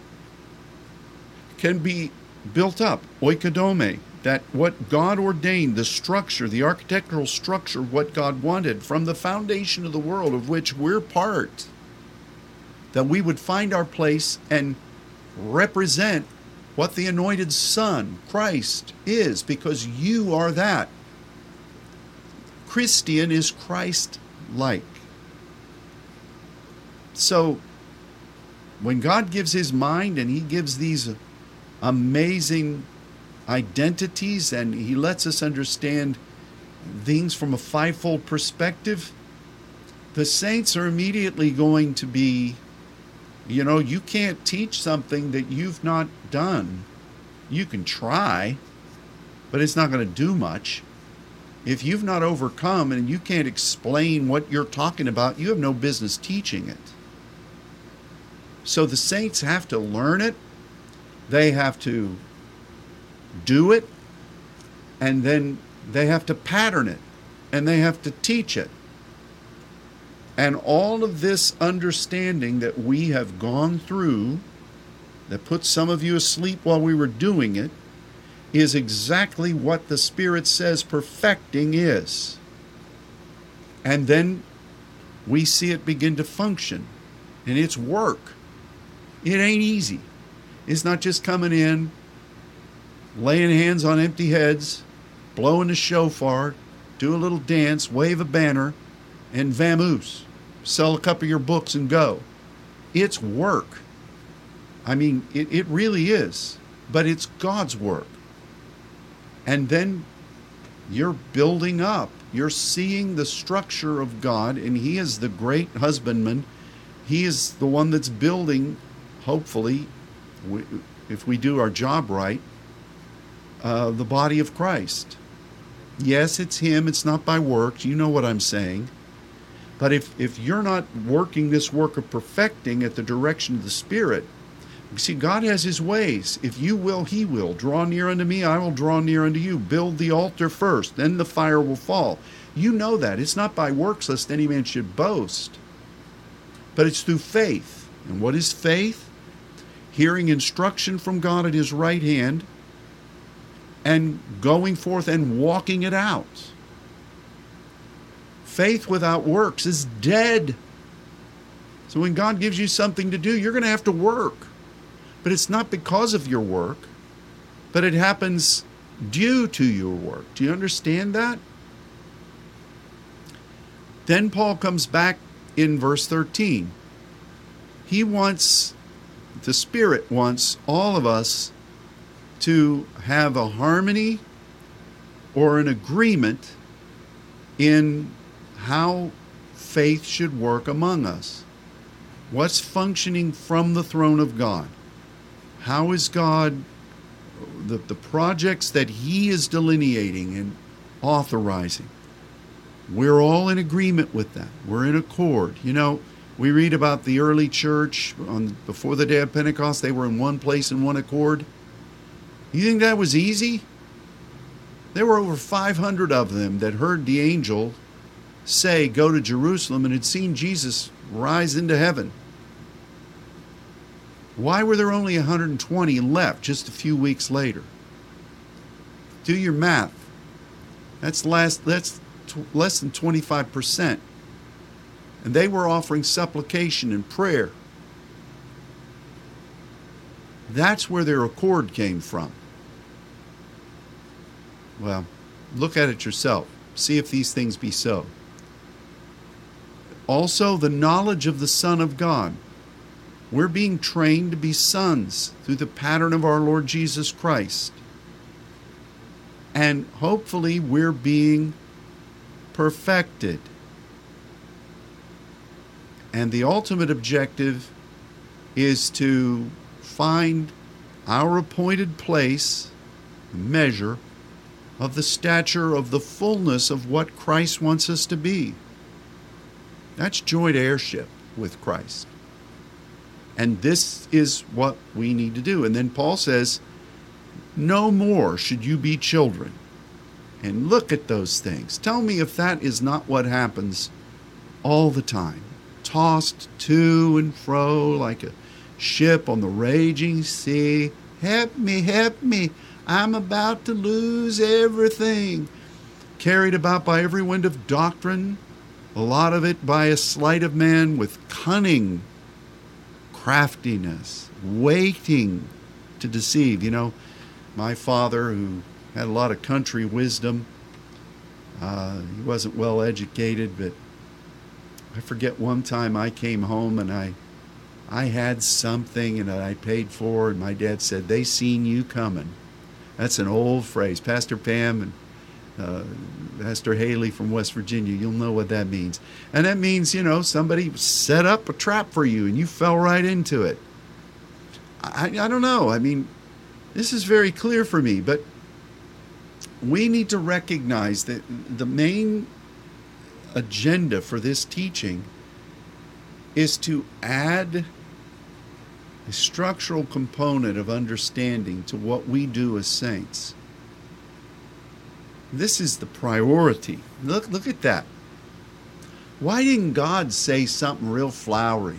Speaker 1: can be built up, oikodome, that what God ordained, the structure, the architectural structure, what God wanted from the foundation of the world of which we're part, that we would find our place and represent what the anointed Son, Christ, is, because you are that. Christian is Christ like. So, when God gives His mind and He gives these amazing identities and He lets us understand things from a fivefold perspective, the saints are immediately going to be you know, you can't teach something that you've not done. You can try, but it's not going to do much. If you've not overcome and you can't explain what you're talking about, you have no business teaching it. So the saints have to learn it, they have to do it, and then they have to pattern it, and they have to teach it. And all of this understanding that we have gone through, that put some of you asleep while we were doing it, is exactly what the Spirit says perfecting is. And then we see it begin to function. And it's work. It ain't easy. It's not just coming in, laying hands on empty heads, blowing the shofar, do a little dance, wave a banner, and vamoose sell a couple of your books and go. It's work. I mean, it, it really is, but it's God's work. And then you're building up. You're seeing the structure of God, and He is the great husbandman. He is the one that's building, hopefully, if we do our job right, uh, the body of Christ. Yes, it's Him, it's not by works. You know what I'm saying. But if, if you're not working this work of perfecting at the direction of the Spirit, you see, God has His ways. If you will, He will. Draw near unto me, I will draw near unto you. Build the altar first, then the fire will fall. You know that. It's not by works, lest any man should boast, but it's through faith. And what is faith? Hearing instruction from God at His right hand and going forth and walking it out. Faith without works is dead. So when God gives you something to do, you're going to have to work. But it's not because of your work, but it happens due to your work. Do you understand that? Then Paul comes back in verse 13. He wants, the Spirit wants all of us to have a harmony or an agreement in how faith should work among us. What's functioning from the throne of God? How is God, the, the projects that He is delineating and authorizing? We're all in agreement with that. We're in accord. You know, We read about the early church on before the day of Pentecost, they were in one place in one accord. You think that was easy? There were over 500 of them that heard the angel say, Go to Jerusalem, and had seen Jesus rise into heaven. Why were there only 120 left just a few weeks later? Do your math. That's last that's t- less than 25%. And they were offering supplication and prayer. That's where their accord came from. Well, look at it yourself. See if these things be so. Also, the knowledge of the Son of God. We're being trained to be sons through the pattern of our Lord Jesus Christ. And hopefully, we're being perfected. And the ultimate objective is to find our appointed place, measure of the stature of the fullness of what Christ wants us to be. That's joint heirship with Christ. And this is what we need to do. And then Paul says, No more should you be children. And look at those things. Tell me if that is not what happens all the time. Tossed to and fro like a ship on the raging sea. Help me, help me. I'm about to lose everything. Carried about by every wind of doctrine, a lot of it by a sleight of man with cunning, craftiness, waiting to deceive. You know, my father, who had a lot of country wisdom, uh, he wasn't well educated, but I forget one time I came home and I I had something and I paid for, and my dad said, They seen you coming. That's an old phrase. Pastor Pam and uh, Pastor Haley from West Virginia, you'll know what that means. And that means, you know, somebody set up a trap for you and you fell right into it. I, I don't know. I mean, this is very clear for me, but we need to recognize that the main agenda for this teaching is to add a structural component of understanding to what we do as saints. This is the priority. Look, look at that. Why didn't God say something real flowery?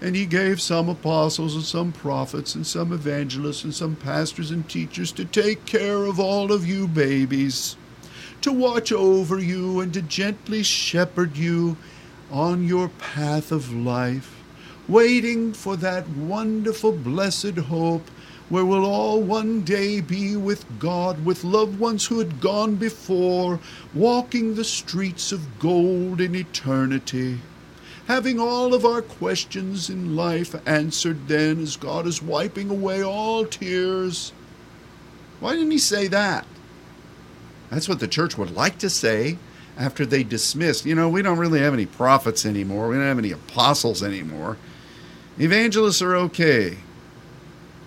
Speaker 1: And he gave some apostles and some prophets and some evangelists and some pastors and teachers to take care of all of you babies, to watch over you and to gently shepherd you on your path of life, waiting for that wonderful blessed hope where we'll all one day be with God, with loved ones who had gone before, walking the streets of gold in eternity, having all of our questions in life answered then as God is wiping away all tears. Why didn't he say that? That's what the church would like to say after they dismissed. You know, we don't really have any prophets anymore, we don't have any apostles anymore. Evangelists are okay.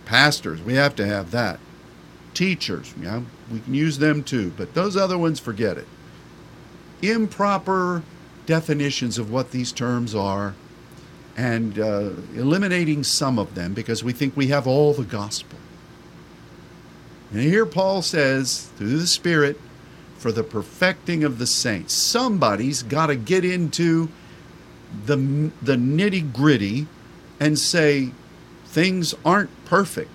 Speaker 1: Pastors, we have to have that. Teachers, yeah, we can use them too, but those other ones, forget it. Improper definitions of what these terms are and uh, eliminating some of them because we think we have all the gospel. And here Paul says, through the Spirit, for the perfecting of the saints. Somebody's got to get into the, the nitty gritty and say, things aren't perfect.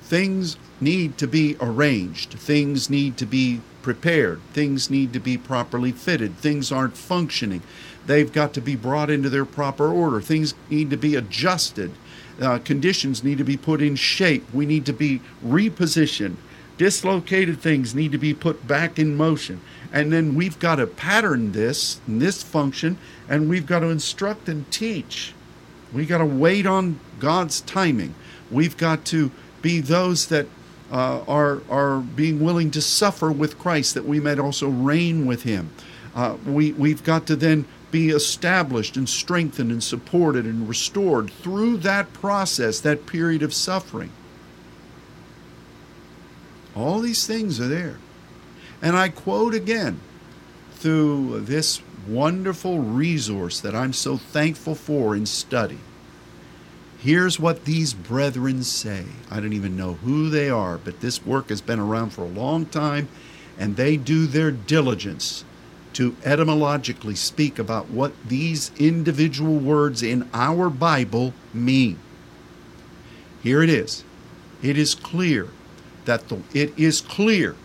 Speaker 1: Things need to be arranged. Things need to be prepared. Things need to be properly fitted. Things aren't functioning. They've got to be brought into their proper order. Things need to be adjusted. Uh, conditions need to be put in shape. We need to be repositioned. Dislocated things need to be put back in motion. And then we've got to pattern this, this function, and we've got to instruct and teach. We've got to wait on God's timing. We've got to be those that uh, are are being willing to suffer with Christ, that we might also reign with Him. Uh, we we've got to then be established and strengthened and supported and restored through that process, that period of suffering. All these things are there. And I quote again through this wonderful resource that I'm so thankful for in study. Here's what these brethren say. I don't even know who they are, but this work has been around for a long time, and they do their diligence to etymologically speak about what these individual words in our Bible mean. Here it is. It is clear that the, it is clear,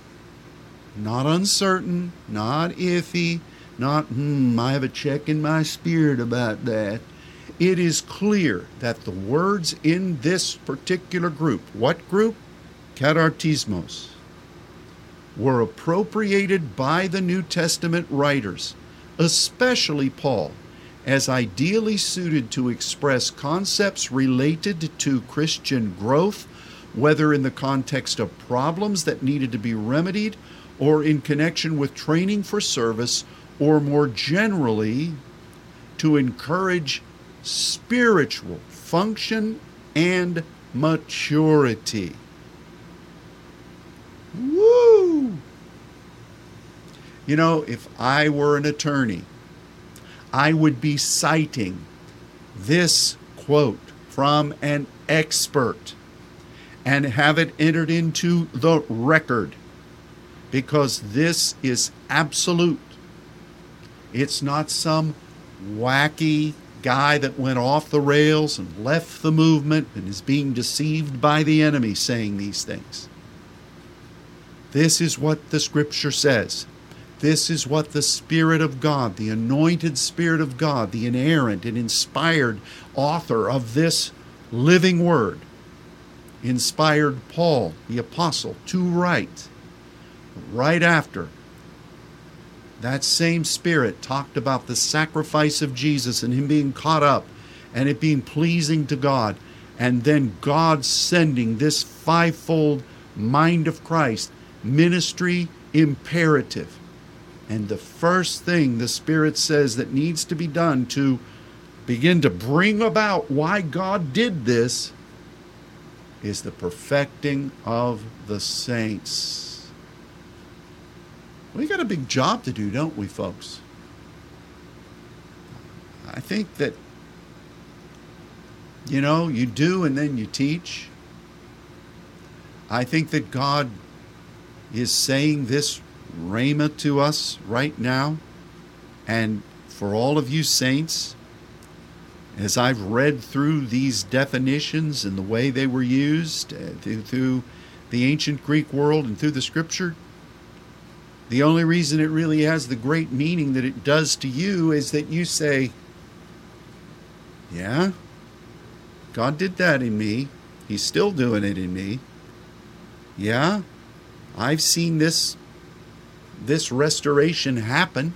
Speaker 1: not uncertain, not iffy, not, hmm, I have a check in my spirit about that it is clear that the words in this particular group, what group? Katartismos, were appropriated by the New Testament writers, especially Paul, as ideally suited to express concepts related to Christian growth, whether in the context of problems that needed to be remedied or in connection with training for service, or more generally, to encourage spiritual function and maturity. Woo! You know, if I were an attorney, I would be citing this quote from an expert and have it entered into the record because this is absolute. It's not some wacky guy that went off the rails and left the movement and is being deceived by the enemy saying these things. This is what the scripture says. This is what the Spirit of God, the anointed Spirit of God, the inerrant and inspired author of this living word, inspired Paul, the apostle, to write right after that same spirit talked about the sacrifice of Jesus and him being caught up and it being pleasing to God, and then God sending this fivefold mind of Christ ministry imperative. And the first thing the Spirit says that needs to be done to begin to bring about why God did this is the perfecting of the saints. We got a big job to do, don't we, folks? I think that, you know, you do and then you teach. I think that God is saying this rhema to us right now. And for all of you saints, as I've read through these definitions and the way they were used uh, through, through the ancient Greek world and through the scripture, the only reason it really has the great meaning that it does to you is that you say, Yeah, God did that in me. He's still doing it in me. Yeah, I've seen this this restoration happen.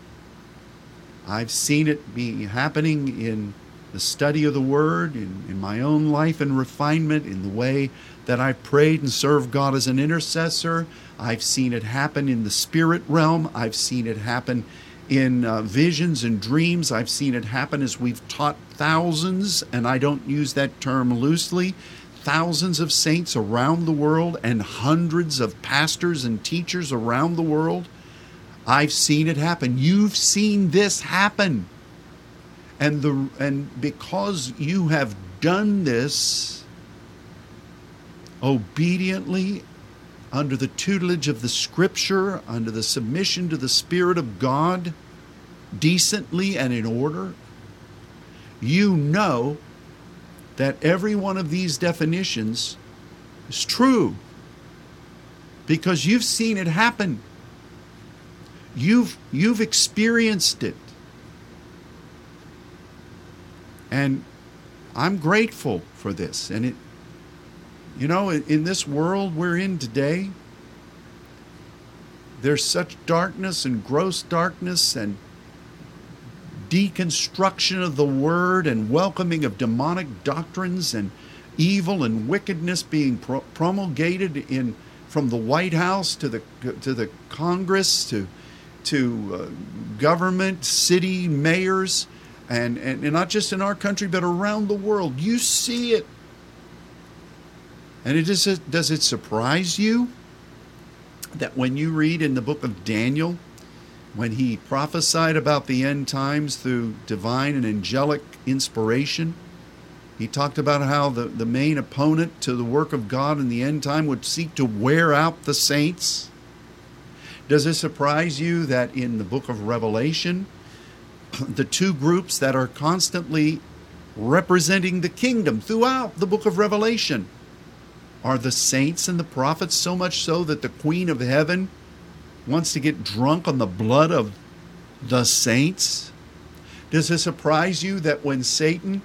Speaker 1: I've seen it be happening in the study of the Word, in, in my own life and refinement, in the way that I prayed and served God as an intercessor. I've seen it happen in the spirit realm. I've seen it happen in uh, visions and dreams. I've seen it happen as we've taught thousands, and I don't use that term loosely, thousands of saints around the world and hundreds of pastors and teachers around the world. I've seen it happen. You've seen this happen. And the and because you have done this obediently under the tutelage of the Scripture, under the submission to the Spirit of God, decently and in order, you know that every one of these definitions is true because you've seen it happen. You've, you've experienced it. And I'm grateful for this. And it, you know, in this world we're in today, there's such darkness and gross darkness and deconstruction of the word and welcoming of demonic doctrines and evil and wickedness being pro- promulgated in from the White House to the to the Congress to to uh, government, city mayors, and, and and not just in our country but around the world. You see it and it is, does it surprise you that when you read in the book of Daniel when he prophesied about the end times through divine and angelic inspiration. He talked about how the, the main opponent to the work of God in the end time would seek to wear out the saints. Does it surprise you that in the book of Revelation, the two groups that are constantly representing the kingdom throughout the book of Revelation are the saints and the prophets, so much so that the Queen of Heaven wants to get drunk on the blood of the saints? Does it surprise you that when Satan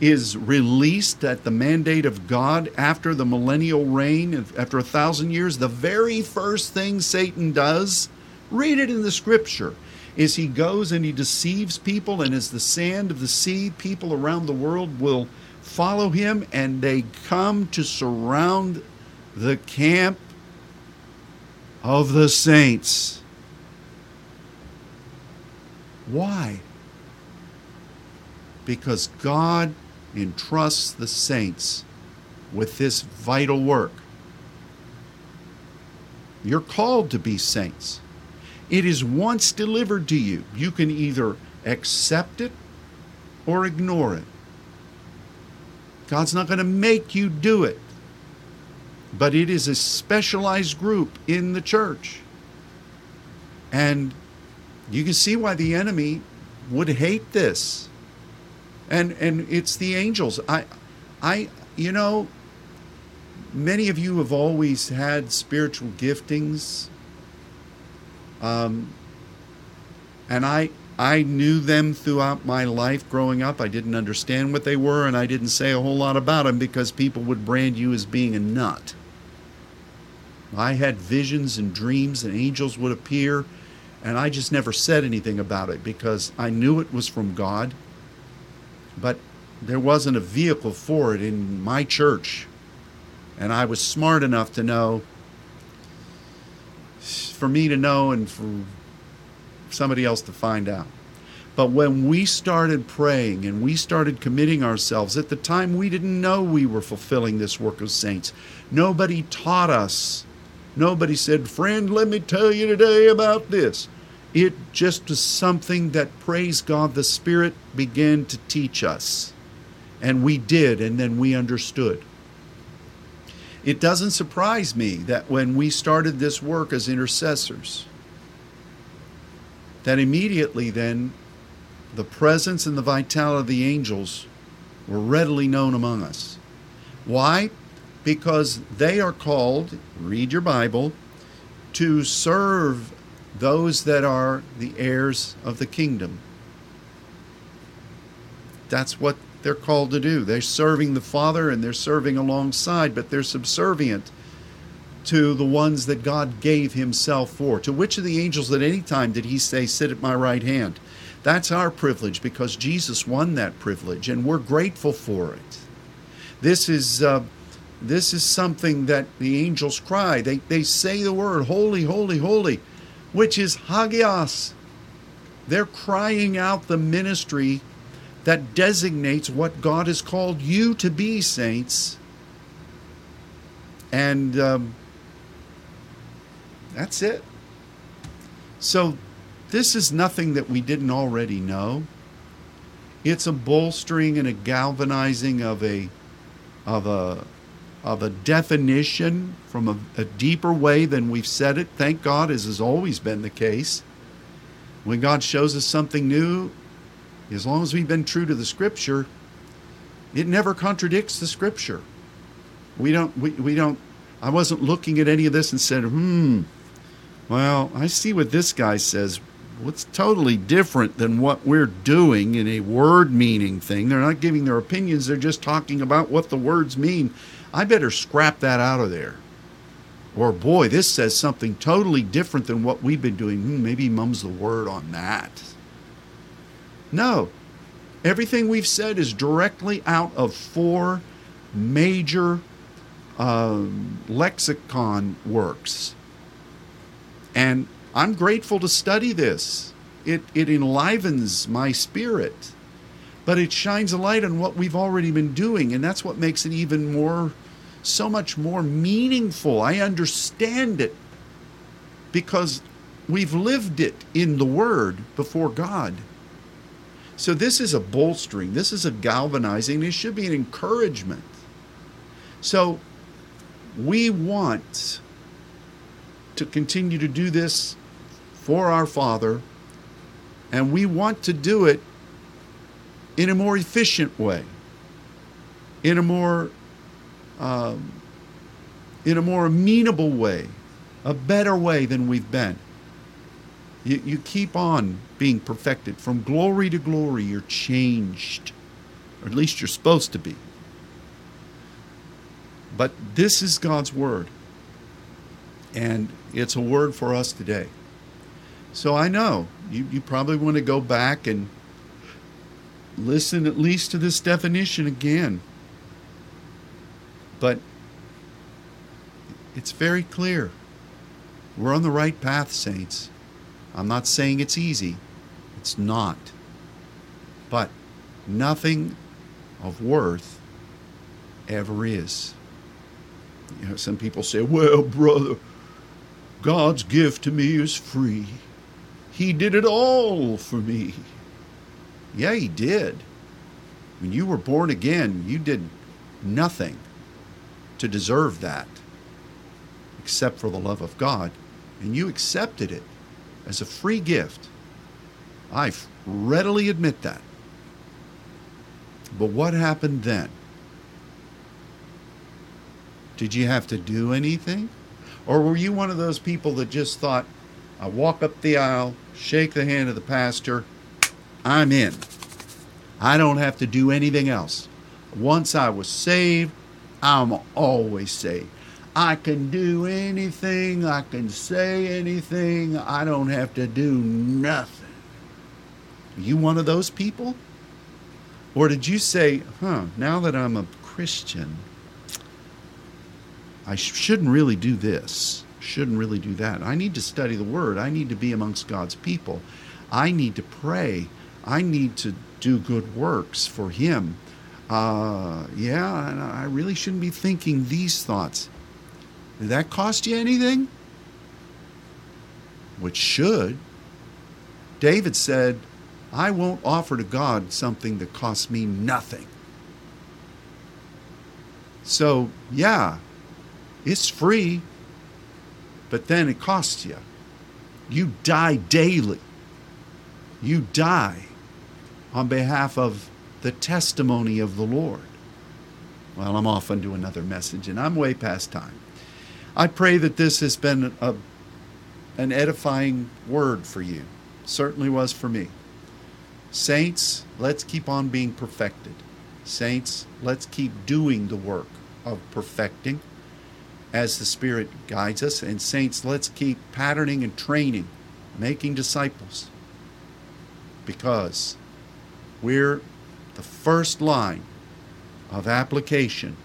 Speaker 1: is released at the mandate of God after the millennial reign, after a thousand years, the very first thing Satan does, read it in the scripture, is he goes and he deceives people, and as the sand of the sea, people around the world will follow him and they come to surround the camp of the saints. Why? Because God entrusts the saints with this vital work. You're called to be saints. It is once delivered to you. You can either accept it or ignore it. God's not going to make you do it but it is a specialized group in the church. And you can see why the enemy would hate this. And and it's the angels. I I you know many of you have always had spiritual giftings. Um and I I knew them throughout my life growing up. I didn't understand what they were, and I didn't say a whole lot about them because people would brand you as being a nut. I had visions and dreams, and angels would appear, and I just never said anything about it because I knew it was from God. But there wasn't a vehicle for it in my church. And I was smart enough to know, for me to know and for somebody else to find out. But when we started praying and we started committing ourselves, at the time we didn't know we were fulfilling this work of saints. Nobody taught us Nobody said, Friend, let me tell you today about this. It just was something that, praise God, the Spirit began to teach us. And we did, and then we understood. It doesn't surprise me that when we started this work as intercessors, that immediately then the presence and the vitality of the angels were readily known among us. Why? because they are called, read your Bible, to serve those that are the heirs of the kingdom. That's what they're called to do. They're serving the Father and they're serving alongside, but they're subservient to the ones that God gave Himself for. To which of the angels at any time did He say, Sit at my right hand? That's our privilege because Jesus won that privilege and we're grateful for it. This is. Uh, this is something that the angels cry. They, they say the word, holy, holy, holy, which is hagios. They're crying out the ministry that designates what God has called you to be, saints. And um, that's it. So, this is nothing that we didn't already know. It's a bolstering and a galvanizing of a of a of a definition from a, a, deeper way than we've said it. Thank God, as has always been the case. When God shows us something new, as long as we've been true to the Scripture, it never contradicts the Scripture. We don't. We, we don't. I wasn't looking at any of this and said, "Hmm, well, I see what this guy says. What's totally different than what we're doing in a word meaning thing? They're not giving their opinions. They're just talking about what the words mean." I better scrap that out of there. Or, boy, this says something totally different than what we've been doing. Hmm, maybe mum's the word on that. No. Everything we've said is directly out of four major um, lexicon works. And I'm grateful to study this. It, it enlivens my spirit, but it shines a light on what we've already been doing, and that's what makes it even more so much more meaningful. I understand it because we've lived it in the Word before God. So this is a bolstering, this is a galvanizing, it should be an encouragement. So we want to continue to do this for our Father, and we want to do it in a more efficient way, in a more um, in a more amenable way, a better way than we've been. You, you keep on being perfected. From glory to glory, you're changed. Or at least you're supposed to be. But this is God's Word. And it's a word for us today. So I know you, you probably want to go back and listen at least to this definition again. But it's very clear. We're on the right path, saints. I'm not saying it's easy, it's not. But nothing of worth ever is. You know, some people say, well, brother, God's gift to me is free. He did it all for me. Yeah, He did. When you were born again, you did nothing to deserve that except for the love of God, and you accepted it as a free gift. I readily admit that. But what happened then? Did you have to do anything? Or were you one of those people that just thought, I walk up the aisle, shake the hand of the pastor, I'm in. I don't have to do anything else. Once I was saved, I'm always saved. I can do anything, I can say anything, I don't have to do nothing. You one of those people? Or did you say, huh, now that I'm a Christian, I shouldn't really do this, shouldn't really do that. I need to study the Word, I need to be amongst God's people, I need to pray, I need to do good works for Him. Uh, yeah, and I really shouldn't be thinking these thoughts. Did that cost you anything? Which should. David said, I won't offer to God something that costs me nothing. So, yeah, it's free, but then it costs you. You die daily. You die on behalf of the testimony of the Lord. Well, I'm off into another message, and I'm way past time. I pray that this has been a, an edifying word for you. Certainly was for me. Saints, let's keep on being perfected. Saints, let's keep doing the work of perfecting as the Spirit guides us. And saints, let's keep patterning and training, making disciples. Because we're the first line of application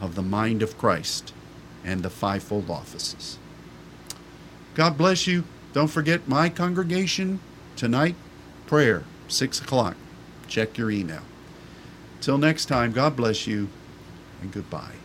Speaker 1: of the mind of Christ and the fivefold offices. God bless you. Don't forget my congregation tonight, prayer, 6 o'clock. Check your email. Till next time, God bless you and goodbye.